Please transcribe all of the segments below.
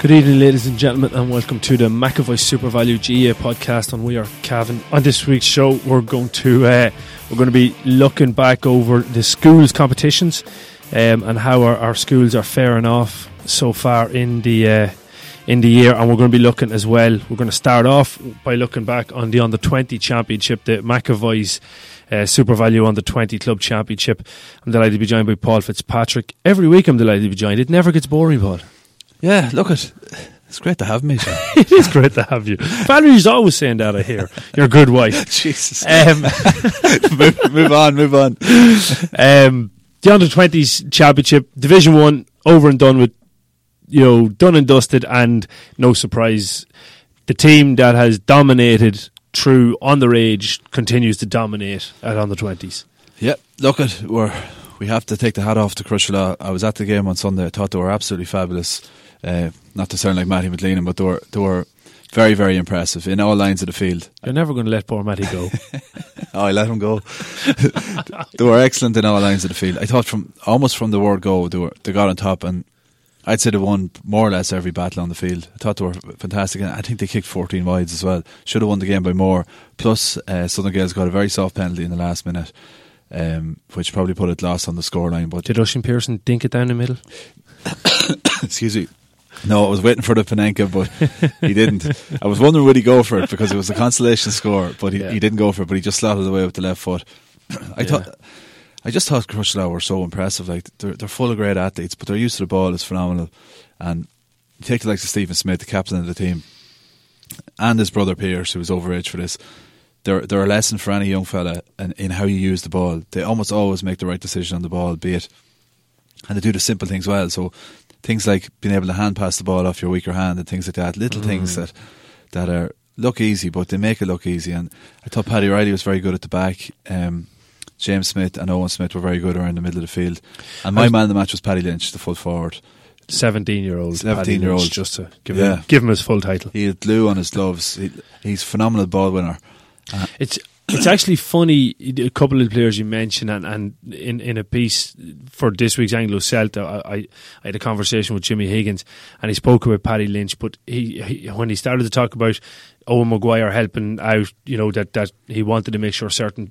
Good evening, ladies and gentlemen, and welcome to the McAvoy SuperValu GA podcast on We Are Cavan. On this week's show, we're going to uh, we're going to be looking back over the schools competitions um, and how our, our, schools are faring off so far in the uh, in the year, and we're going to be looking as well. We're going to start off by looking back on the under twenty championship, the McAvoy's. Uh, SuperValu on the 20 Club Championship. I'm delighted to be joined by Paul Fitzpatrick. Every week I'm delighted to be joined. It never gets boring, Paul. Yeah, look at it's great to have me. it is great to have you. Valerie's always saying that. I hear you're a good wife. Jesus. Um, move, move, on, move on. Um, the under twenties championship, Division One, over and done with. You know, done and dusted, and no surprise, the team that has dominated through underage continues to dominate at under twenties. Yep, look at we're we have to take the hat off to Crosserlough. I was at the game on Sunday. I thought they were absolutely fabulous. Uh, not to sound like Matty McLean, but they were, they were very, very impressive in all lines of the field. You're never going to let poor Matty go. oh, I let him go. they were excellent in all lines of the field. I thought from almost from the word go, they were they got on top, and I'd say they won more or less every battle on the field. I thought they were fantastic, and I think they kicked 14 wides as well. Should have won the game by more. Plus, uh, Southern Gaels got a very soft penalty in the last minute. Um, which probably put it lost on the scoreline. But did Oisin Pearson dink it down the middle? Excuse me. No, I was waiting for the Panenka, but he didn't. I was wondering would he go for it because it was a consolation score, but he, yeah. he didn't go for it. But he just slotted away with the left foot. I yeah. thought, I just thought Crosserlough were so impressive. Like they're they're full of great athletes, but their use of the ball is phenomenal. And you take the likes of Stephen Smith, the captain of the team, and his brother Pierce, who was overage for this. They're they're a lesson for any young fella in, in how you use the ball. They almost always make the right decision on the ball, be it, and they do the simple things well. So things like being able to hand pass the ball off your weaker hand and things like that. Little mm. things that that are look easy, but they make it look easy. And I thought Paddy Riley was very good at the back. Um, James Smith and Owen Smith were very good around the middle of the field. And my man in the match was Paddy Lynch, the full forward. 17 year old. 17 year old. Just to give, yeah. him, give him his full title. He had glue on his gloves. He, he's a phenomenal ball winner. Uh, it's it's actually funny. A couple of players you mentioned, and, and in, in a piece for this week's Anglo Celt, I, I, had a conversation with Jimmy Higgins, and he spoke about Paddy Lynch. But he, he, when he started to talk about Owen Maguire helping out, you know that that he wanted to make sure certain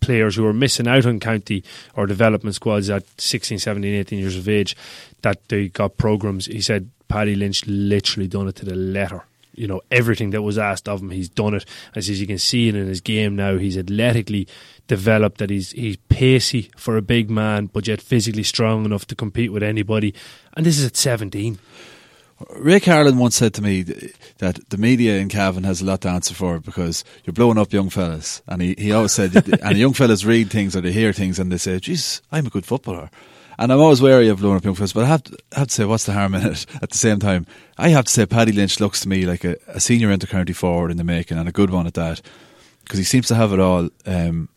players who were missing out on county or development squads at 16, 17, 18 years of age that they got programs. He said Paddy Lynch literally done it to the letter you know everything that was asked of him. He's done it. As you can see it in his game now, he's athletically developed. That he's he's pacey for a big man, but yet physically strong enough to compete with anybody. And this is at seventeen. Ray Carlin once said to me that the media in Cavan has a lot to answer for because you're blowing up young fellas. And he, he always said, and young fellas read things or they hear things and they say, "Geez, I'm a good footballer." And I'm always wary of blowing up young fellas, but I have to, have to say, what's the harm in it? At the same time, I have to say, Paddy Lynch looks to me like a, a senior intercounty forward in the making, and a good one at that, because he seems to have it all. Um,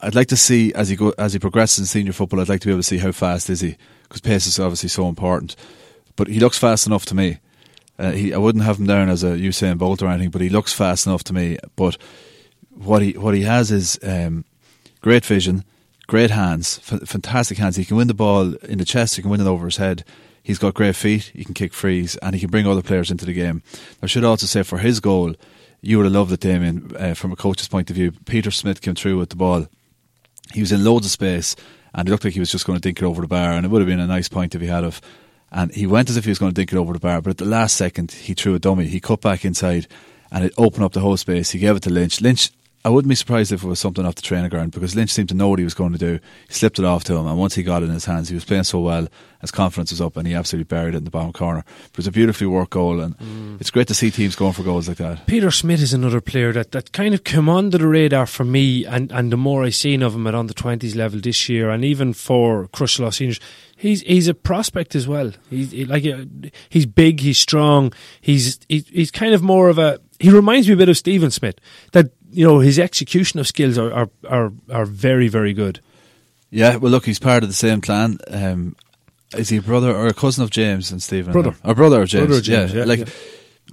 I'd like to see as he go as he progresses in senior football. I'd like to be able to see how fast is he, because pace is obviously so important. But he looks fast enough to me. Uh, he, I wouldn't have him down as a Usain Bolt or anything, but he looks fast enough to me. But what he what he has is um, great vision great hands, f- fantastic hands. He can win the ball in the chest, he can win it over his head. He's got great feet, he can kick frees, and he can bring other players into the game. I should also say for his goal, you would have loved it, Damien, uh, from a coach's point of view. Peter Smith came through with the ball. He was in loads of space, and it looked like he was just going to dink it over the bar, and it would have been a nice point if he had of. And he went as if he was going to dink it over the bar, but at the last second, he threw a dummy. He cut back inside, and it opened up the whole space. He gave it to Lynch. Lynch I wouldn't be surprised if it was something off the training ground because Lynch seemed to know what he was going to do. He slipped it off to him, and once he got it in his hands, he was playing so well. His confidence was up, and he absolutely buried it in the bottom corner. It was a beautifully worked goal, and Mm. it's great to see teams going for goals like that. Peter Smith is another player that, that kind of came under the radar for me, and, and the more I've seen of him at on the twenties level this year, and even for Crosserlough seniors, he's he's a prospect as well. He's he, like uh, he's big, he's strong, he's he, he's kind of more of a. He reminds me a bit of Stephen Smith. That you know his execution of skills are are are, are very very good. Yeah, well, look, he's part of the same clan. Um, is he a brother or a cousin of James and Stephen? Brother. or brother of James? Brother of James, yeah, like yeah.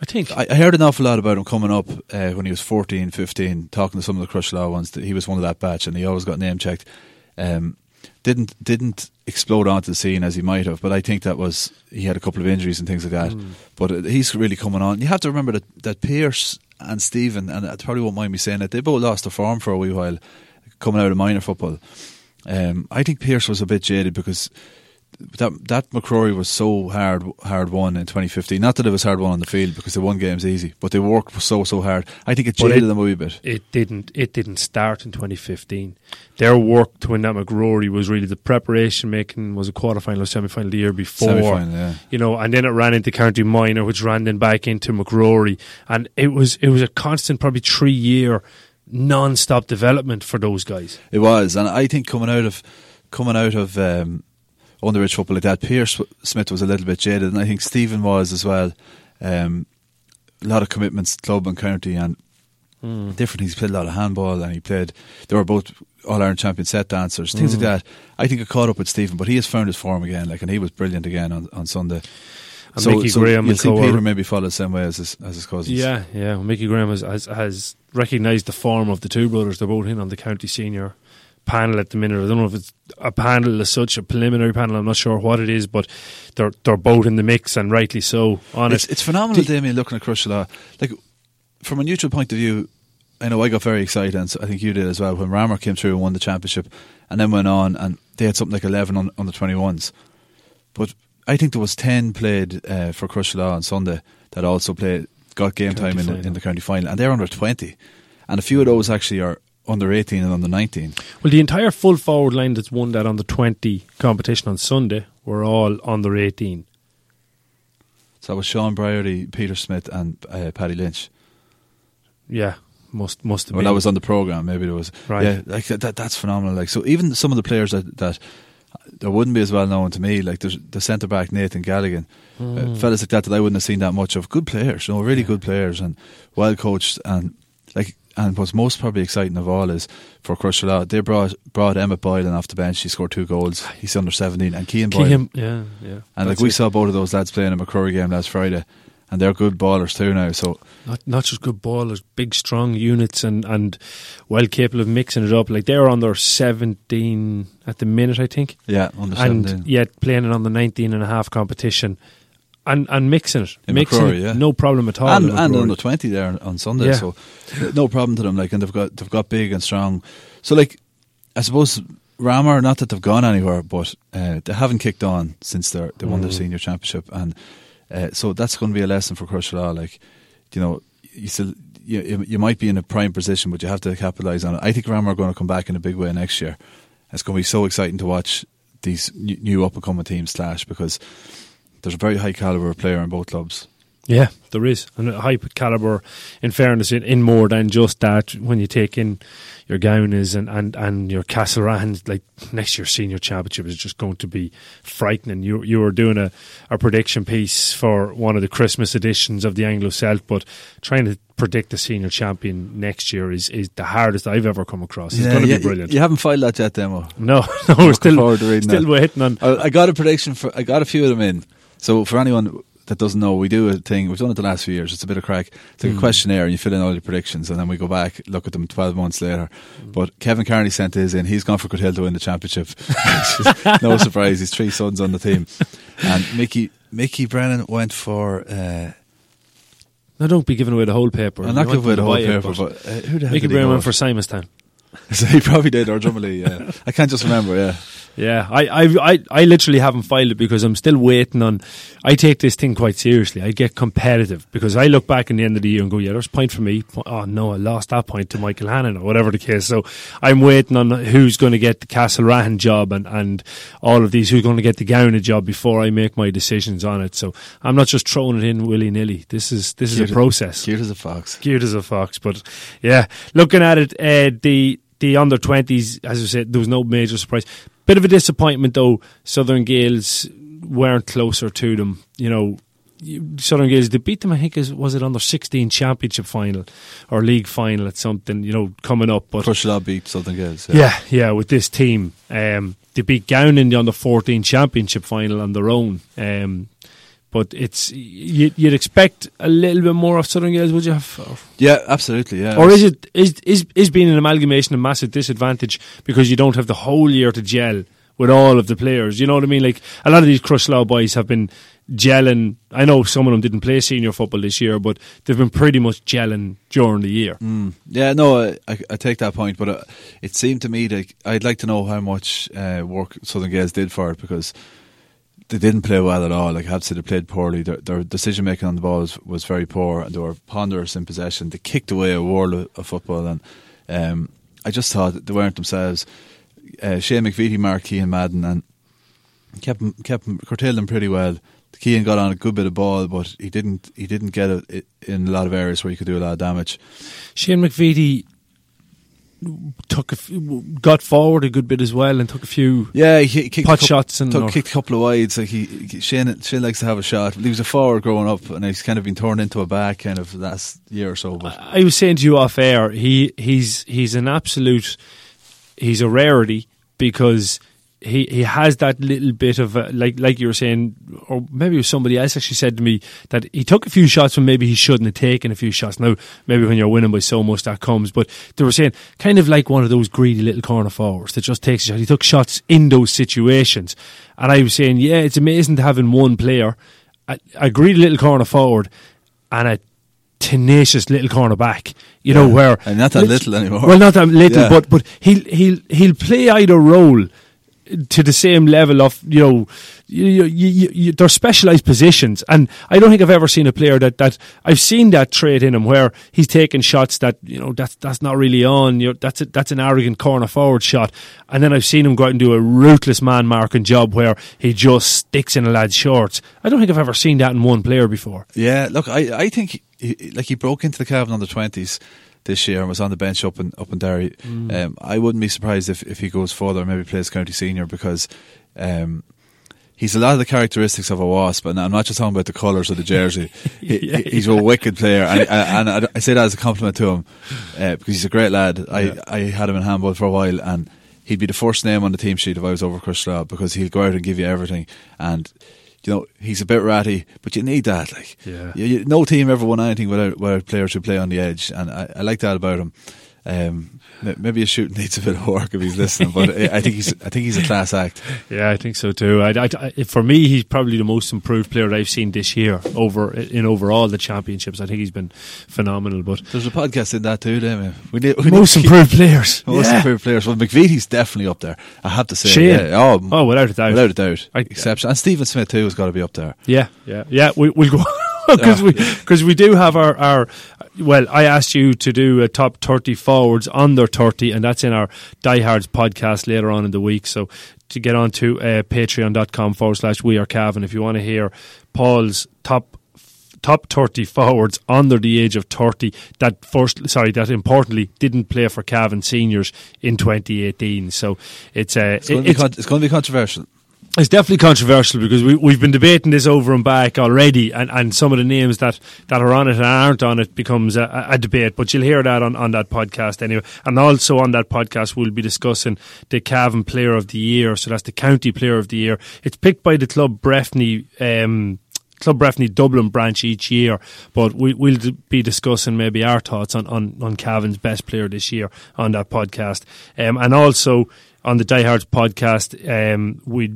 I think I, I heard an awful lot about him coming up uh, when he was 14, 15, talking to some of the Crosserlough ones. That he was one of that batch, and he always got name checked. Um, didn't didn't explode onto the scene as he might have, but I think that was he had a couple of injuries and things like that. Mm. But uh, he's really coming on. You have to remember that that Pierce and Stephen, and I probably won't mind me saying it, they both lost their form for a wee while coming out of minor football. Um, I think Pierce was a bit jaded because that that MacRory was so hard hard won in 2015. Not that it was hard won on the field because they won games easy, but they worked so so hard. I think it jaded it- them a wee bit. it didn't it didn't start in 2015. Their work to win that MacRory was really the preparation making was a quarter final or semi final the year before. Yeah. You know, and then it ran into County Minor, which ran then back into MacRory, and it was it was a constant, probably three year non stop development for those guys. It was, and I think coming out of coming out of um, underage football like that, Pierce Smith was a little bit jaded, and I think Stephen was as well. Um, a lot of commitments, club and county, and different. He's played a lot of handball, and he played. They were both All Ireland champion set dancers, things like that. I think it caught up with Stephen, but he has found his form again. Like, and he was brilliant again on, on Sunday. And Mickey Graham you'll and see co- Peter maybe follow the same way as his, as his cousins. Yeah, yeah. Well, Mickey Graham has, has, has recognised the form of the two brothers. They're both in on the county senior panel at the minute. I don't know if it's a panel as such, a preliminary panel. I'm not sure what it is, but they're they're both in the mix and rightly so on it's, it. it's phenomenal, The- Damien, looking at Crosserlough. Like, from a neutral point of view, I know I got very excited, and I think you did as well, when Ramor came through and won the championship, and then went on, and they had something like 11 on, on the 21s. But I think there was 10 played uh, for Crosserlough on Sunday that also played, got game County time in the, in the county final, and they're under 20. And a few of those actually are under 18 and under 19. Well, the entire full forward line that's won that on the 20 competition on Sunday were all under 18. So that was Sean Brierly, Peter Smith, and uh, Paddy Lynch. Yeah, must must have Well, been. that was on the program. Maybe there was. Right. Yeah, like that, that. That's phenomenal. Like so, even some of the players that that that wouldn't be as well known to me, like the centre back Nathan Galligan, Mm. uh, fellas like that that I wouldn't have seen that much of. Good players, you know, really good players and well coached and like. And what's most probably exciting of all is for Crusher they brought brought Emmett Boylan off the bench. He scored two goals. He's under seventeen, and Keane Boylan. Yeah, yeah. and like we it. saw both of those lads playing in a MacRory game last Friday, and they're good ballers too now. So not not just good ballers, big strong units and and well capable of mixing it up. Like they're on their 17 at the minute, I think, yeah, under and seventeen. yet playing it on the 19 and a half competition. And, and mixing it, In mixing MacRory, it, yeah. no problem at all. and and under twenty there on- Sunday, Yeah. so no problem to them. Like, and they've got they've got big and strong. So, like, I suppose Ramor, not that they've gone anywhere, but uh, they haven't kicked on since they they won their Mm. senior championship, and uh, so that's going to be a lesson for Crusher Like, you know, you still. You, you, might be in a prime position, but you have to capitalise on it. I think Ramor are going to come back in a big way next year. It's going to be so exciting to watch these new, new up and coming teams clash because there's a very high caliber player in both clubs. Yeah, there is. And a high caliber, in fairness, in, in more than just that, when you take in your Gownas and, and, and your Castlerahan, like next year's senior championship is just going to be frightening. You you were doing a, a prediction piece for one of the Christmas editions of the Anglo Celt, but trying to predict the senior champion next year is, is the hardest I've ever come across. It's going to yeah, be brilliant. You haven't filed that yet, demo. No, no, we're still, still that. waiting on. I, I got a prediction for. I got a few of them in. So for anyone that doesn't know, we do a thing. We've done it the last few years. It's a bit of crack. It's like a questionnaire, and you fill in all your predictions, and then we go back, look at them twelve months later. But Kevin Carney sent his in. He's gone for Cootehill to win the championship. no surprise. He's three sons on the team, and Mickey Mickey Brennan went for. Uh, No, don't be giving away the whole paper. I'm not giving away the whole buy it, paper, but uh, who the hell Mickey did he Brown go went for Simonstown. So he probably did, or Drumley, yeah. I can't just remember, yeah. Yeah, I, I, I, I literally haven't filed it because I'm still waiting on. I take this thing quite seriously. I get competitive because I look back in the end of the year and go, yeah, there's a point for me. Oh no, I lost that point to Michael Hannon or whatever the case. So I'm waiting on who's going to get the Castlerahan job and, and all of these who's going to get the Gowna job before I make my decisions on it. So I'm not just throwing it in willy nilly. This is this is a process. Cute as a fox. Cute as a fox, but yeah, looking at it, uh, the the under twenties, as I said, there was no major surprise. Bit of a disappointment though. Southern Gaels weren't closer to them. You know, Southern Gaels they beat them. I think is was it under sixteen championship final or league final at something. You know, coming up. But Crosserlough beat Southern Gaels. Yeah. yeah, yeah, with this team, um, they beat Gowna in the under 14 championship final on their own. Um, but it's you, would expect a little bit more of Southern Gaels, would you have? Yeah, absolutely. Yeah. Or is it is is is being an amalgamation a massive disadvantage because you don't have the whole year to gel with all of the players? You know what I mean? Like a lot of these Crosserlough boys have been gelling. I know some of them didn't play senior football this year, but they've been pretty much gelling during the year. Mm. Yeah, no, I, I, take that point, but uh, it seemed to me that I'd like to know how much uh, work Southern Gaels did for it because they didn't play well at all. Like I have to say, they played poorly. Their, their decision making on the ball was, was, very poor, and they were ponderous in possession. They kicked away a world of, of football, and um, I just thought they weren't themselves. Uh, Shane McVitie marked Keane Madden and kept them, kept them, curtailed them pretty well. Keane got on a good bit of ball, but he didn't he didn't get it in a lot of areas where he could do a lot of damage. Shane McVitie took a got forward a good bit as well and took a few yeah he, kicked pot couple, shots and took, kicked a couple of wides. Like he, he Shane Shane likes to have a shot. He was a forward growing up and he's kind of been turned into a back kind of last year or so but I was saying to you off air he he's he's an absolute he's a rarity because he he has that little bit of a, like like you were saying, or maybe it was somebody else actually said to me that he took a few shots when maybe he shouldn't have taken a few shots. Now maybe when you're winning by so much that comes, but they were saying kind of like one of those greedy little corner forwards that just takes a shot. He took shots in those situations, and I was saying, yeah, it's amazing to have in one player a, a greedy little corner forward and a tenacious little corner back. You yeah, know where and not that little anymore. Well, not that little, yeah. but but he'll he'll he'll play either role to the same level of you know you, you, you, they're specialized positions. And I don't think I've ever seen a player that, that I've seen that trait in him where he's taking shots that you know that's that's not really on you that's a, that's an arrogant corner forward shot. And then I've seen him go out and do a ruthless man marking job where he just sticks in a lad's shorts. I don't think I've ever seen that in one player before. Yeah look I, I think he, like he broke into the Cavan on the 20s this year and was on the bench up in up in Derry. Mm. Um, I wouldn't be surprised if, if he goes further, maybe plays county senior because um, he's a lot of the characteristics of a wasp, and I'm not just talking about the colours of the jersey. yeah, he, he's yeah. a wicked player, and, and, I say that as a compliment to him uh, because he's a great lad. I yeah. I had him in handball for a while, and he'd be the first name on the team sheet if I was over Crosserlough because he'll go out and give you everything and you know he's a bit ratty, but you need that. Like, yeah, you, you, no team ever won anything without without players who play on the edge, and I, I like that about him. Um, maybe a shooting needs a bit of work if he's listening, but I think he's I think he's a class act. Yeah, I think so too. I, I, for me, he's probably the most improved player I've seen this year over in overall the championships. I think he's been phenomenal. But there's a podcast in that too, Damien. We need, we most need improved players. Most yeah. improved players. Well, McVitie's definitely up there. I have to say. Shane. Yeah. Oh, oh, without a doubt. Without a doubt. I, Exception. And Stephen Smith too has got to be up there. Yeah, yeah, yeah. We, we'll go because we because we do have our, our well, I asked you to do a top 30 forwards under 30, and that's in our Diehards podcast later on in the week. So to get on to uh, patreon.com forward slash we are Cavan if you want to hear Paul's top top 30 forwards under the age of 30 that first sorry that importantly didn't play for Cavan seniors in 2018 so it's uh, it's, going, it's, it's going to be controversial it's definitely controversial because we, we've been debating this over and back already, and, and some of the names that, that are on it and aren't on it becomes a, a debate. But you'll hear that on, on that podcast anyway. And also on that podcast, we'll be discussing the Cavan Player of the Year. So that's the County Player of the Year. It's picked by the club Breffni. Um, Club Breffni Dublin branch each year, but we, will be discussing maybe our thoughts on, on, on Cavan's best player this year on that podcast. Um, and also, on the Diehards podcast, um, we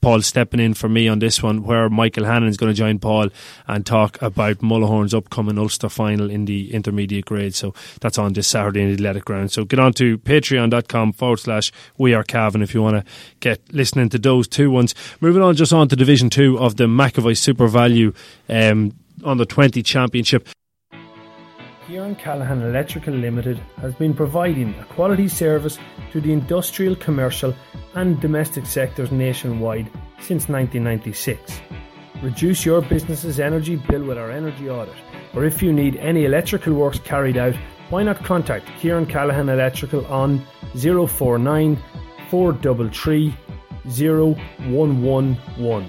Paul stepping in for me on this one, where Michael Hannon is going to join Paul and talk about Mullahoran's upcoming Ulster final in the intermediate grade. So that's on this Saturday in the athletic ground. So get on to patreon.com forward slash we are Cavan if you want to get listening to those two ones. Moving on just on to Division 2 of the McAvoy SuperValu um, on the 20 Championship. Kieran Callahan Electrical Limited has been providing a quality service to the industrial, commercial, and domestic sectors nationwide since 1996. Reduce your business's energy bill with our energy audit, or if you need any electrical works carried out, why not contact Kieran Callahan Electrical on 049 433 0111.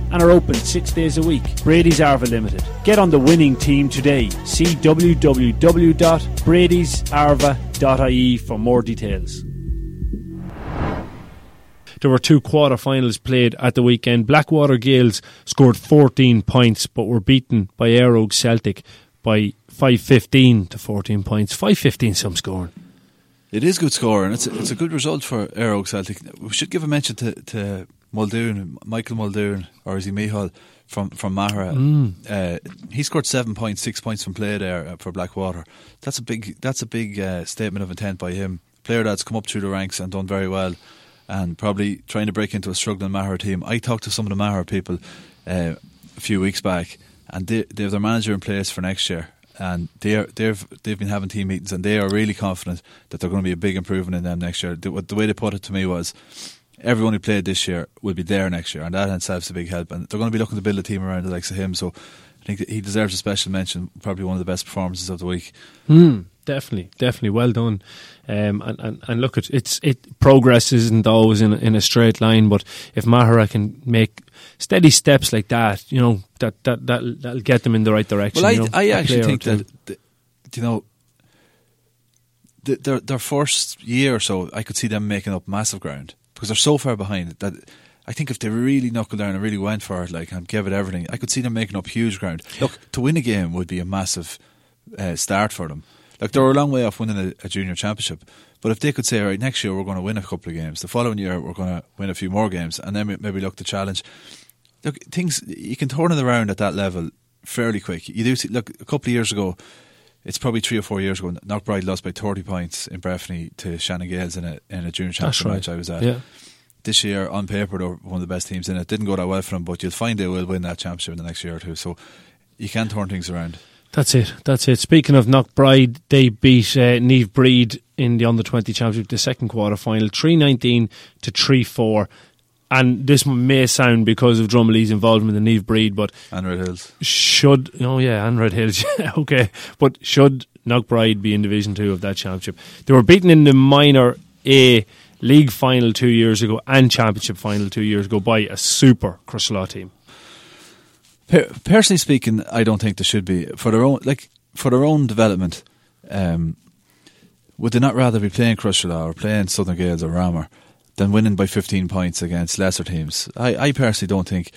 and are open six days a week. Brady's Arva Limited. Get on the winning team today. See www.bradysarva.ie for more details. There were two quarter-finals played at the weekend. Blackwater Gaels scored 14 points but were beaten by Éire Celtic by 515 to 14 points. 515 some scoring. It is good scoring. It's a, it's a good result for Éire Celtic. We should give a mention to, to Muldoon, Michael Muldoon, or is he Mihal from from Mahara? Mm. Uh, he scored seven points, six points from play there uh, for Blackwater. That's a big that's a big uh, statement of intent by him. Player that's come up through the ranks and done very well, and probably trying to break into a struggling Mahara team. I talked to some of the Mahara people uh, a few weeks back, and they, they have their manager in place for next year and they're they've they've been having team meetings and they are really confident that they're going to be a big improvement in them next year. The, the way they put it to me was, everyone who played this year will be there next year, and that in itself is a big help. And they're going to be looking to build a team around the likes of him. So I think he deserves a special mention. Probably one of the best performances of the week. Mm, definitely, definitely, well done. Um, and, and, and look, at it's it progress isn't always in a, in a straight line, but if Mahara can make steady steps like that, you know, that that that'll, that'll get them in the right direction. Well, I, you know, I actually think that, that you know. the- Their their first year or so, I could see them making up massive ground because they're so far behind that I think if they really knuckled down and really went for it, like and gave it everything, I could see them making up huge ground. Look, to win a game would be a massive uh, start for them. Like they're a long way off winning a, a junior championship, but if they could say, right, next year we're going to win a couple of games, the following year we're going to win a few more games, and then maybe look to challenge. Look, things you can turn it around at that level fairly quick. You do see. Look, a couple of years ago, it's probably three or four years ago. Knockbride lost by thirty points in Breffni to Shannon Gaels in a in a junior championship right. match I was at. Yeah. This year, on paper, they're one of the best teams in it. Didn't go that well for them, but you'll find they will win that championship in the next year or two. So you can turn things around. That's it. That's it. Speaking of Knockbride, they beat uh, Naomh Bríd in the under twenty championship, the second quarter final, three nineteen to three four. And this may sound because of Drumley's involvement in the Naomh Bríd, but And Red Hills. should oh yeah, and Red Hills, okay, but should Knockbride be in Division Two of that championship? They were beaten in the minor A league final two years ago and championship final two years ago by a super Crosserlough team. Per- personally speaking, I don't think they should be for their own like for their own development. Um, would they not rather be playing Crosserlough or playing Southern Gaels or Ramor than winning by 15 points against lesser teams? I, I personally don't think.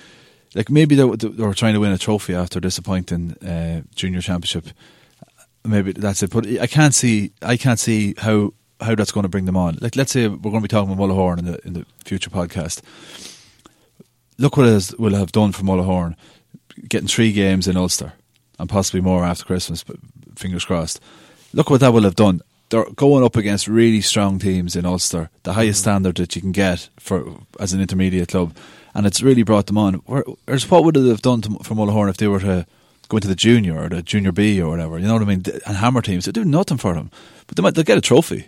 Like maybe they, were trying to win a trophy after disappointing uh, junior championship. Maybe that's it. But I can't see. I can't see how how that's going to bring them on. Like let's say we're going to be talking with Mullahoran in the in the future podcast. Look what it will have done for Mullahoran, getting three games in Ulster and possibly more after Christmas. But fingers crossed. Look what that will have done. They're going up against really strong teams in Ulster, the highest mm-hmm. standard that you can get for as an intermediate club, and it's really brought them on. Whereas what would it have done to, for Mullahoran if they were to go into the junior or the junior B or whatever? You know what I mean? And hammer teams, they do nothing for them, but they might they'll get a trophy.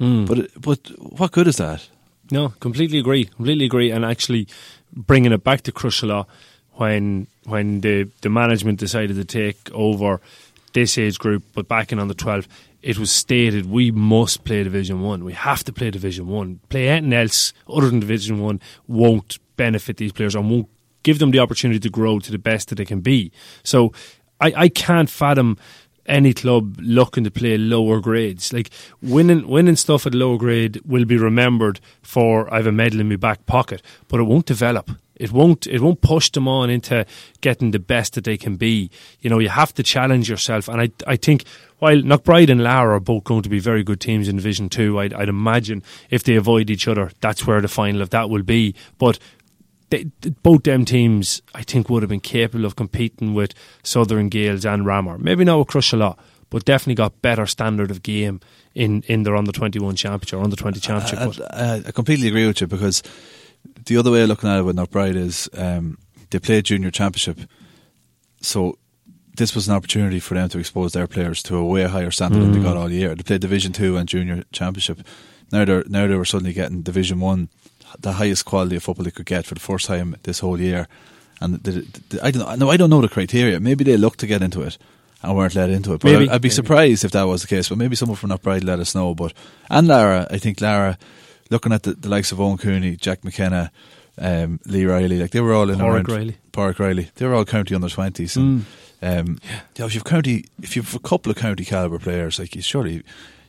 Mm. But but what good is that? No, completely agree. Completely agree. And actually, bringing it back to Crosserlough, when when the the management decided to take over this age group, but backing on the twelve, it was stated we must play Division One. We have to play Division One. Play anything else other than Division One won't benefit these players and won't give them the opportunity to grow to the best that they can be. So I, I can't fathom any club looking to play lower grades. Like winning winning stuff at lower grade will be remembered for I have a medal in my back pocket, but it won't develop. It won't it won't push them on into getting the best that they can be. You know, you have to challenge yourself and I I think while Knockbride and Laragh are both going to be very good teams in Division Two, I'd, I'd imagine if they avoid each other, that's where the final of that will be. But they, both them teams, I think, would have been capable of competing with Southern Gaels and Ramor. Maybe not with Crosserlough, but definitely got better standard of game in, in their under 21 championship or under 20 championship. I, I, I, completely agree with you because the other way of looking at it with Knockbride is um, they played junior championship. So this was an opportunity for them to expose their players to a way higher standard mm. than they mm. got all year. They played Division Two and Junior Championship. Now they now they were suddenly getting Division One the highest quality of football they could get for the first time this whole year. And the, the, the, I don't know. I don't know the criteria. Maybe they looked to get into it and weren't let into it. But maybe, I, would be maybe. surprised if that was the case. But maybe someone from Knockbride let us know. But and Laragh, I think Laragh, looking at the, the likes of Owen Cooney, Jack McKenna, um, Lee Riley, like they were all in Park Riley, Park Riley. They were all county under twenties. Mm. Um, yeah. if you've county, if you've a couple of county caliber players, like you surely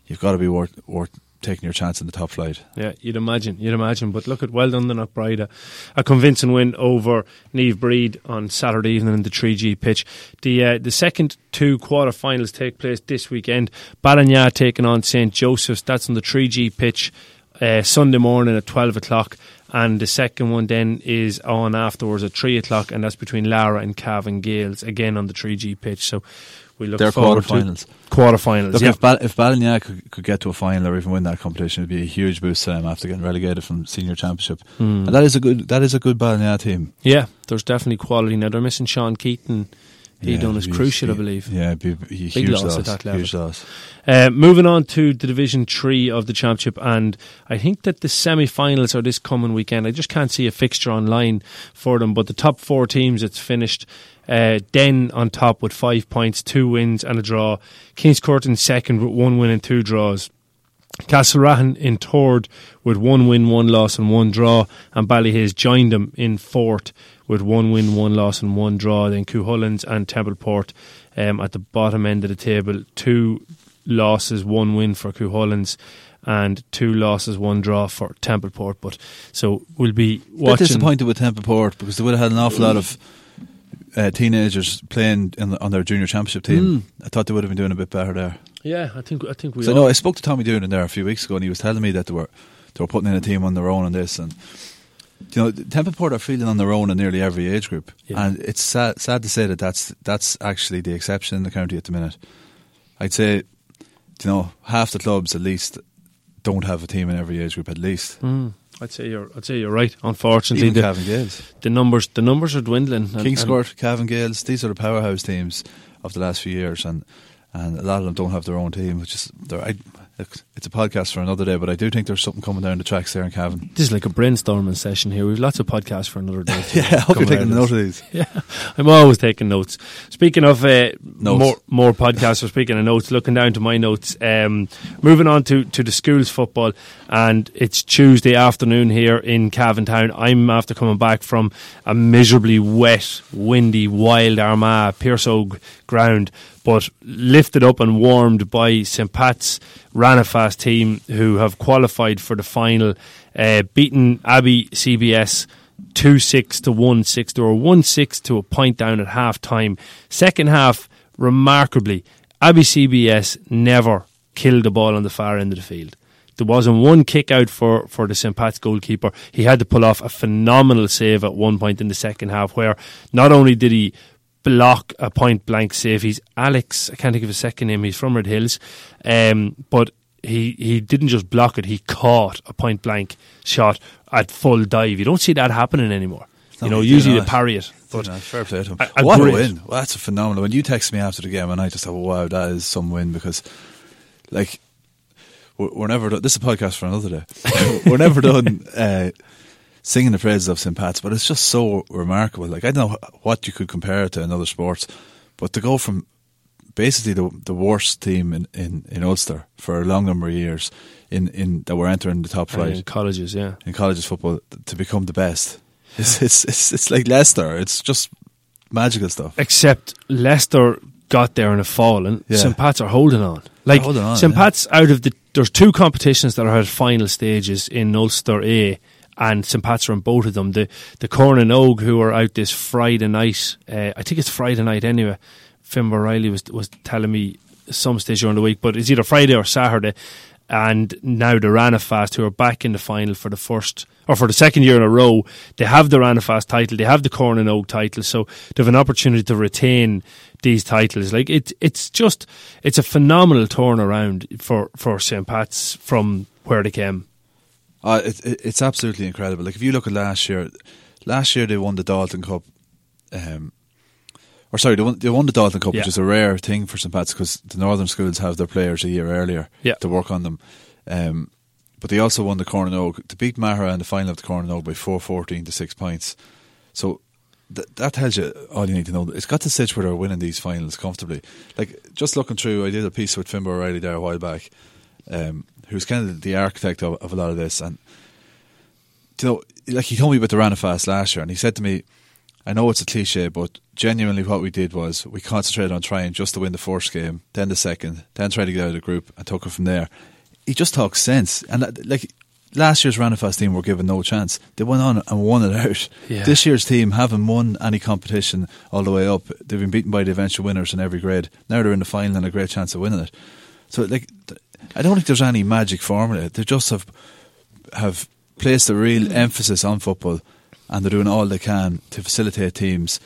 you've got to be worth worth taking your chance in the top flight. Yeah, you'd imagine, you'd imagine. But look at well done the Knockbride, a, a convincing win over Naomh Bríd on Saturday evening in the 3G pitch. The uh, the second two quarter-finals take place this weekend. Ballinagh taking on St Joseph's. That's on the 3G pitch uh, Sunday morning at 12 o'clock. And the second one then is on afterwards at 3 o'clock, and that's between Laragh and Cavan Gaels, again on the 3G pitch. So we look They're forward quarterfinals. to quarterfinals. Look, yeah. if, Bal- if Ballinagh could, could, get to a final or even win that competition, it'd be a huge boost to them after getting relegated from senior championship. Mm. And that is a good that is a good Ballinagh team. Yeah, there's definitely quality now. They're missing Sean Keaton. He yeah, done his crucial, be, I believe. Yeah, be, be big loss, loss, at that level. Huge loss. Uh, moving on to the Division Three of the Championship, and I think that the semi-finals are this coming weekend. I just can't see a fixture online for them, but the top four teams it's finished uh, Denn on top with five points, two wins and a draw. Kingscourt in second with one win and two draws. Castlerahan in third with one win, one loss and one draw. And Ballyhaise joined them in fourth with one win, one loss and one draw. Then Cuchulains and Templeport um, at the bottom end of the table. Two losses, one win for Cuchulains and two losses, one draw for Templeport. But so we'll be watching. Bit disappointed with Templeport because they would have had an awful lot of uh, teenagers playing the, on their junior championship team. Mm. I thought they would have been doing a bit better there. Yeah, I think I think we. So no, I spoke to Tommy Doonan there a few weeks ago, and he was telling me that they were they were putting in a team on their own on this, and you know, Templeport are feeling on their own in nearly every age group, yeah. and it's sad, sad to say that that's that's actually the exception in the county at the minute. I'd say, you know, half the clubs at least don't have a team in every age group at least. Mm. I'd say you're. I'd say you're right. Unfortunately, Even the, Cavan Gaels. the numbers the numbers are dwindling. Kingscourt, Cavan Gaels, these are the powerhouse teams of the last few years, and and a lot of them don't have their own team, which is I, it's a podcast for another day, but I do think there's something coming down the tracks there in Cavan. This is like a brainstorming session here. We've lots of podcasts for another day. yeah, I hope you're taking note of these. Yeah, I'm always taking notes. Speaking of uh, more more podcasts, or speaking of notes, looking down to my notes. Um, moving on to, to the schools football, and it's Tuesday afternoon here in Cavan Town. I'm after coming back from a miserably wet, windy, wild Armagh Pearse ground but lifted up and warmed by St Pat's Ranafast team who have qualified for the final, uh, beaten Abbey CBS 2 6 to 1 6 or 1 6 to a point down at half time. Second half, remarkably, Abbey CBS never killed the ball on the far end of the field. There wasn't one kick out for, for the St. Pat's goalkeeper. He had to pull off a phenomenal save at one point in the second half where not only did he block a point blank save. He's Alex. I can't think of his second name. He's from Red Hills, um, but he he didn't just block it. He caught a point blank shot at full dive. You don't see that happening anymore. you know, usually they parry it. But fair play to him. A, a what great. a win! Well, that's a phenomenal. When you text me after the game, and I just thought, wow, that is some win because, like, we're, we're never done. This is a podcast for another day. we're never done. Uh, singing the praises of St. Pat's, but it's just so remarkable. Like I don't know what you could compare it to in other sports, but to go from basically the the worst team in, in, in Ulster for a long number of years in, in that were entering the top And in colleges, yeah. in colleges football to become the best. It's it's it's, it's like Leicester. It's just magical stuff. Except Leicester got there in a fall, and Yeah. St Pat's are holding on. Like holding on, St yeah. Pat's out of the there's two competitions that are at final stages in Ulster A, and St Pat's are in both of them. The the Corn na nÓg who are out this Friday night. Uh, I think it's Friday night anyway. Finn O'Reilly was was telling me some stage during the week, but it's either Friday or Saturday. And now the Ranafast, who are back in the final for the first or for the second year in a row, they have the Ranafast title, they have the Corn na nÓg title, so they have an opportunity to retain these titles. Like it, it's just it's a phenomenal turnaround for for St Pat's from where they came. Uh, it, it, it's absolutely incredible. Like if you look at last year, last year they won the Dalton Cup. Um, or sorry, they won, they won the Dalton Cup, Yeah. which is a rare thing for St Pat's because the northern schools have their players a year earlier Yeah. to work on them. Um, but they also won the Corn na nÓg to beat Mahara in the final of the Corn na nÓg by four fourteen to six points. So th- that tells you all you need to know. It's got to stage where they're winning these finals comfortably. Like just looking through, I did a piece with Fimbo O'Reilly there a while back, um, who's kind of the architect of, of a lot of this. And you know, like he told me about the Ranafast last year, and he said to me, "I know it's a cliche, but genuinely, what we did was we concentrated on trying just to win the first game, then the second, then try to get out of the group, and took it from there." He just talks sense, and uh, like last year's Ranafast team were given no chance. They went on and won it out. Yeah. This year's team haven't won any competition all the way up. They've been beaten by the eventual winners in every grade. Now they're in the final and a great chance of winning it. So, like, I don't think there's any magic formula. They just have have placed a real emphasis on football, and they're doing all they can to facilitate teams,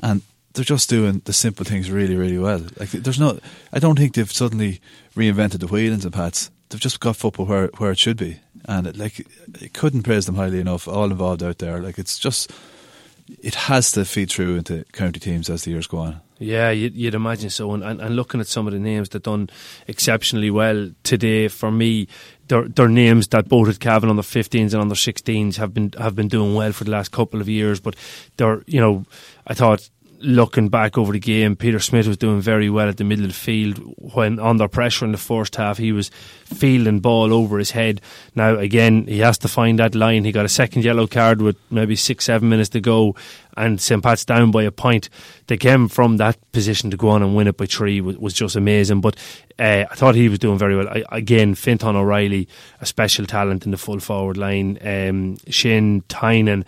and they're just doing the simple things really, really well. Like, there's no, I don't think they've suddenly reinvented the wheel St. Pat's. They've just got football where where it should be, and it, like, I couldn't praise them highly enough. All involved out there, like, it's just. It has to feed through into county teams as the years go on. Yeah, you'd, you'd imagine so. And, and, and looking at some of the names that done exceptionally well today, for me, they're, they're names that both at Cavan on the 15s and on the 16s have been have been doing well for the last couple of years. But they're, you know, I thought looking back over the game, Peter Smith was doing very well at the middle of the field when under pressure in the first half. He was fielding ball over his head. Now again, he has to find that line. He got a second yellow card with maybe six, seven minutes to go, and St Pat's down by a point. They came from that position to go on and win it by three was, was just amazing. But uh, I thought he was doing very well. I, again, Finton O'Reilly, a special talent in the full forward line. Um, Shane Tynan,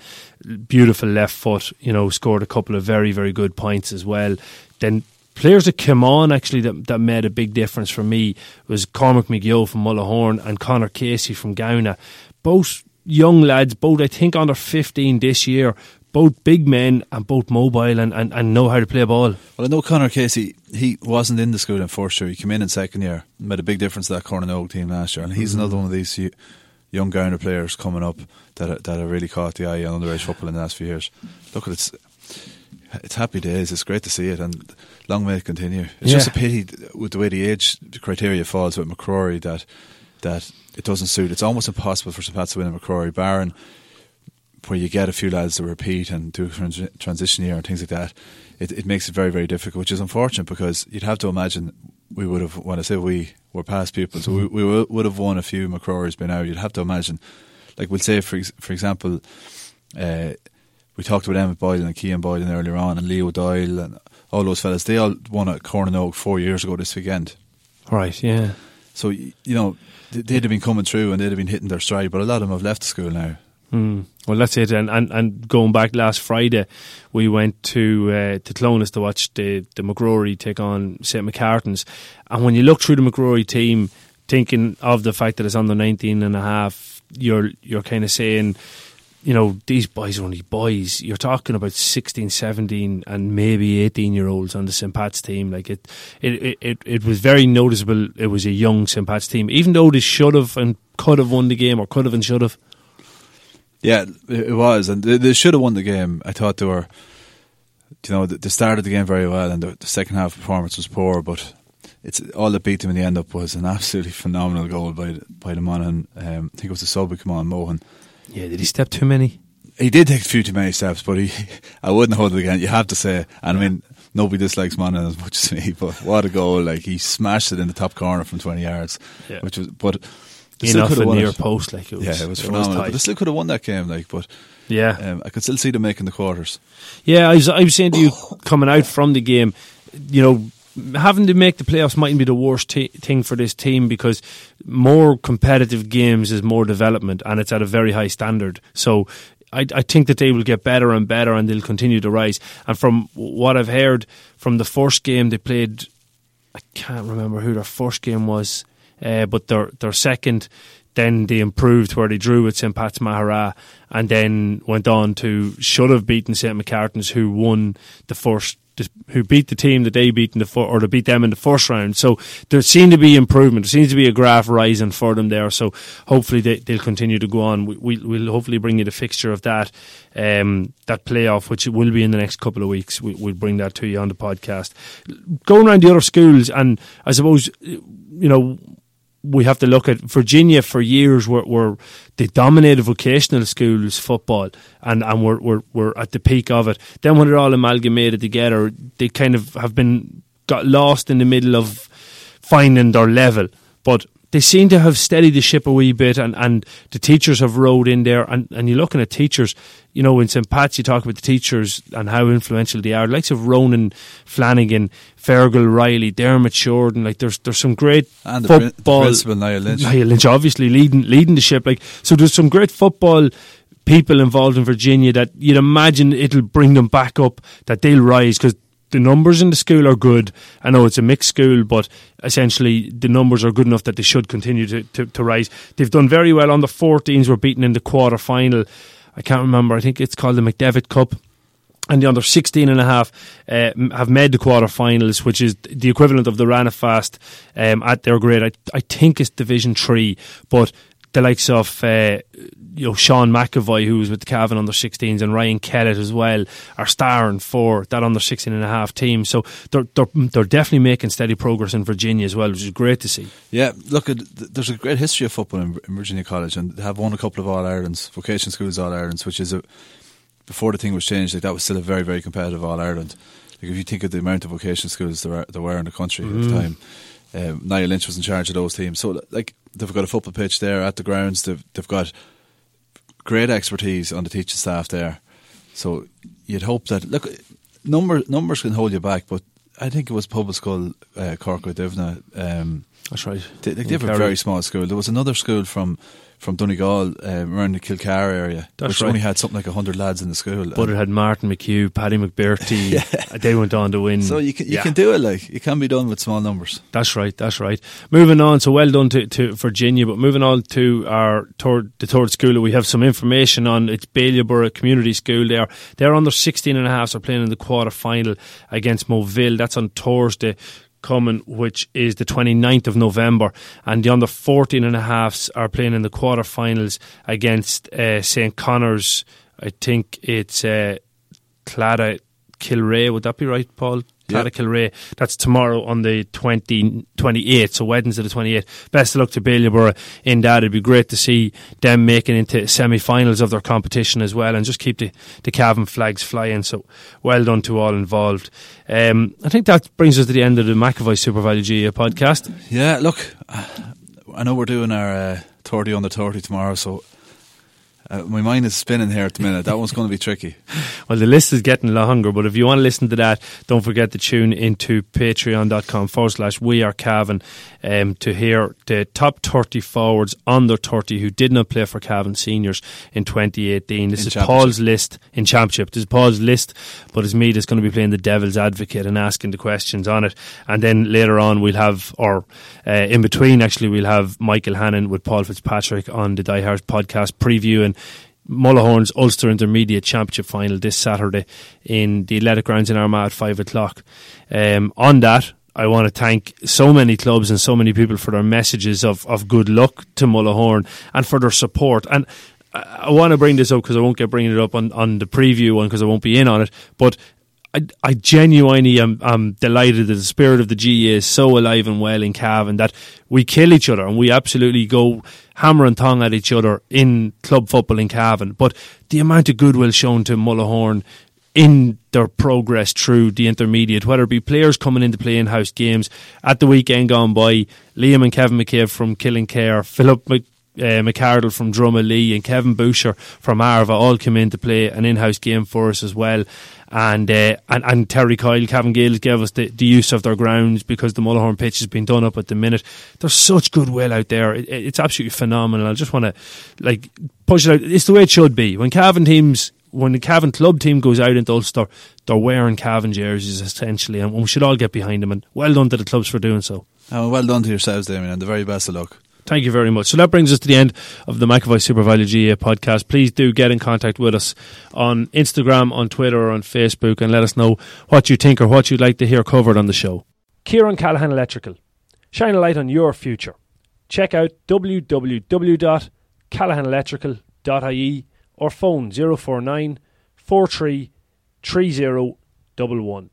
beautiful left foot. You know, scored a couple of very, very good points as well. Then players that came on actually that, that made a big difference for me was Cormac McGill from Mullahoran and Connor Casey from Gowna. Both young lads, both I think under 15 this year, both big men and both mobile and, and, and know how to play ball. Well, I know Connor Casey. He wasn't in the school in first year. He came in in second year. Made a big difference to that Oak team last year, and he's mm-hmm. another one of these young Gowna players coming up that that have really caught the eye on underage football in the last few years. Look, at it's it's happy days. It's great to see it, and long may it continue. It's just a pity with the way the age criteria falls with MacRory that that it doesn't suit. It's almost impossible for St Pat's to win at MacRory, barring where you get a few lads to repeat and do a trans- transition year and things like that, it, it makes it very, very difficult, which is unfortunate because you'd have to imagine we would have, when I say we, were past pupils, so we, we would have won a few MacRory's by now. You'd have to imagine, like we'll say, for, ex- for example, uh, we talked about Emmett Boylan and Kean Boylan earlier on and Leo Doyle and all those fellas. They all won at Corn na nÓg four years ago this weekend. Right, yeah. So, you know, they'd have been coming through and they'd have been hitting their stride, but a lot of them have left the school now. Hmm. Well, that's it. And, and and going back last Friday, we went to uh, to Clones to watch the the MacRory take on St Macartan's. And when you look through the MacRory team, thinking of the fact that it's under 19 and a half, you're you're kind of saying, you know, these boys are only boys. You're talking about 16, 17, and maybe 18 year olds on the St Pat's team. Like it, it, it, it was very noticeable. It was a young St Pat's team, even though they should have and could have won the game, or could have and should have. Yeah, it was, and they, they should have won the game. I thought they were, you know, they started the game very well, and the, the second half performance was poor. But it's all that beat them in the end up was an absolutely phenomenal goal by the- by the Monaghan. Um, I think it was the sub who came on Mohan. Yeah, did he step too many? He did take a few too many steps, but he, I wouldn't hold it again. You have to say, and I mean, nobody dislikes Monaghan as much as me, but what a goal! Like he smashed it in the top corner from twenty yards, Yeah. which was but. They In still could have won near it. post, like it was. Yeah, it was it phenomenal. but tight. they still could have won that game, like. But yeah, um, I could still see them making the quarters. Yeah, I was, I was saying to you coming out from the game, you know, having to make the playoffs mightn't be the worst t- thing for this team because more competitive games is more development and it's at a very high standard. So I, I think that they will get better and better and they'll continue to rise. And from what I've heard from the first game they played, I can't remember who their first game was, uh, but their their second, then they improved where they drew with St Pat's Mahara, and then went on to should have beaten St Macartan's, who won the first. Who beat the team that they beat in the or to beat them in the first round? So there seemed to be improvement. There seems to be a graph rising for them there. So hopefully they, they'll continue to go on. We, we, we'll hopefully bring you the fixture of that um, that playoff, which will be in the next couple of weeks. We, we'll bring that to you on the podcast. Going around the other schools, and I suppose you know we have to look at Virginia for years were, were they dominated vocational schools football and, and were, were, were at the peak of it. Then when it all amalgamated together, they kind of have been got lost in the middle of finding their level. But they seem to have steadied the ship a wee bit and, and the teachers have rode in there and, and you're looking at teachers, you know, in St. Pat's you talk about the teachers and how influential they are. The likes of Ronan Flanagan, Fergal Riley, Dermot Shorten, like there's there's some great And the, prin- the football principal Niall Lynch. Niall Lynch obviously leading leading the ship. Like so, there's some great football people involved in Virginia that you'd imagine it'll bring them back up, that they'll rise because the numbers in the school are good. I know it's a mixed school, but essentially the numbers are good enough that they should continue to, to, to rise. They've done very well on the 14s. Were beaten in the quarter final. I can't remember. I think it's called the McDevitt Cup and the under 16 and a half uh, have made the quarterfinals, which is the equivalent of the Rannafast um, at their grade. I, I think it's Division 3, but the likes of uh, you know Sean McAvoy, who was with the Cavan under 16s, and Ryan Kellett as well, are starring for that under 16 and a half team. So they're, they're, they're definitely making steady progress in Virginia as well, which is great to see. Yeah, look, there's a great history of football in, in Virginia College, and they have won a couple of All Irelands, vocation schools All Irelands, which is a before the thing was changed. Like that was still a very, very competitive All Ireland. Like if you think of the amount of vocation schools there were, there were in the country at the time, um, Niall Lynch was in charge of those teams. So like they've got a football pitch there at the grounds. They've they've got great expertise on the teaching staff there. So you'd hope that look number numbers can hold you back, but I think it was public school uh, Cork with Divna. Um, That's right. they, they In have a very small school. There was another school from from Donegal, um, around the Kilcar area, That's which right. only had something like hundred lads in the school. But it had Martin McHugh, Paddy McBurty. They went on to win. so you can you Yeah. can do it like it can be done with small numbers. That's right. That's right. Moving on, so well done to, to Virginia. But moving on to our third, the third school we have some information on. It's Bailieborough Community School. There, they're under 16 and a half. So playing in the quarter final against Moville. That's on Thursday coming, which is the 29th of November. And the under 14 and a halfs are playing in the quarter finals against uh, St Conor's. I think it's uh, Clara Kilrea. Would that be right, Paul? Clara Yep. Kilrea. That's tomorrow on the 20, 28th, so Wednesday the 28th. Best of luck to Bailieborough in that. It'd be great to see them making into semi-finals of their competition as well and just keep the, the Cavan flags flying. So well done to all involved. Um, I think that brings us to the end of the McAvoy SuperValu GA podcast. Yeah, look, I know we're doing our uh, thirty on the thirty tomorrow, so. Uh, my mind is spinning here at the minute. That one's going to be tricky. Well, the list is getting longer, but if you want to listen to that, don't forget to tune into patreon.com forward slash we are Cavan um, to hear the top 30 forwards under 30 who did not play for Cavan seniors in 2018. This In is. Paul's list in championship. This is Paul's list, but it's me that's going to be playing the devil's advocate and asking the questions on it. And then later on, we'll have, or uh, in between, actually, we'll have Michael Hannon with Paul Fitzpatrick on the Die Hard podcast previewing Mullahoran's Ulster Intermediate Championship final this Saturday in the Athletic Grounds in Armagh at 5 o'clock. Um, on that, I want to thank so many clubs and so many people for their messages of, of good luck to Mullahorn and for their support. And I, I want to bring this up because I won't get bringing it up on, on the preview one because I won't be in on it. But I, I genuinely am, am delighted that the spirit of the GA is so alive and well in Cavan that we kill each other and we absolutely go hammer and tong at each other in club football in Cavan. But the amount of goodwill shown to Mullahoran in their progress through the intermediate, whether it be players coming in to play in house games. At the weekend gone by, Liam and Kevin McCabe from Killinkere, Philip Mc, uh, from Drumalee, and Kevin Boucher from Arva all came in to play an in house game for us as well. And, uh, and and Terry Kyle, Cavan Gaels gave us the, the use of their grounds because the Mullahoran pitch has been done up at the minute. There's such goodwill out there. It, it's absolutely phenomenal. I just want to like push it out. It's the way it should be. When Cavan teams when the Cavan club team goes out into Ulster, they're wearing Cavan jerseys essentially, and we should all get behind them. And well done to the clubs for doing so. Oh, well done to yourselves, Damien, and the very best of luck. Thank you very much. So that brings us to the end of the McAvoy SuperValu GAA podcast. Please do get in contact with us on Instagram, on Twitter, or on Facebook and let us know what you think or what you'd like to hear covered on the show. Kieran Callaghan Electrical. Shine a light on your future. Check out www.callaghanelectrical.ie or phone 049 43 30 11.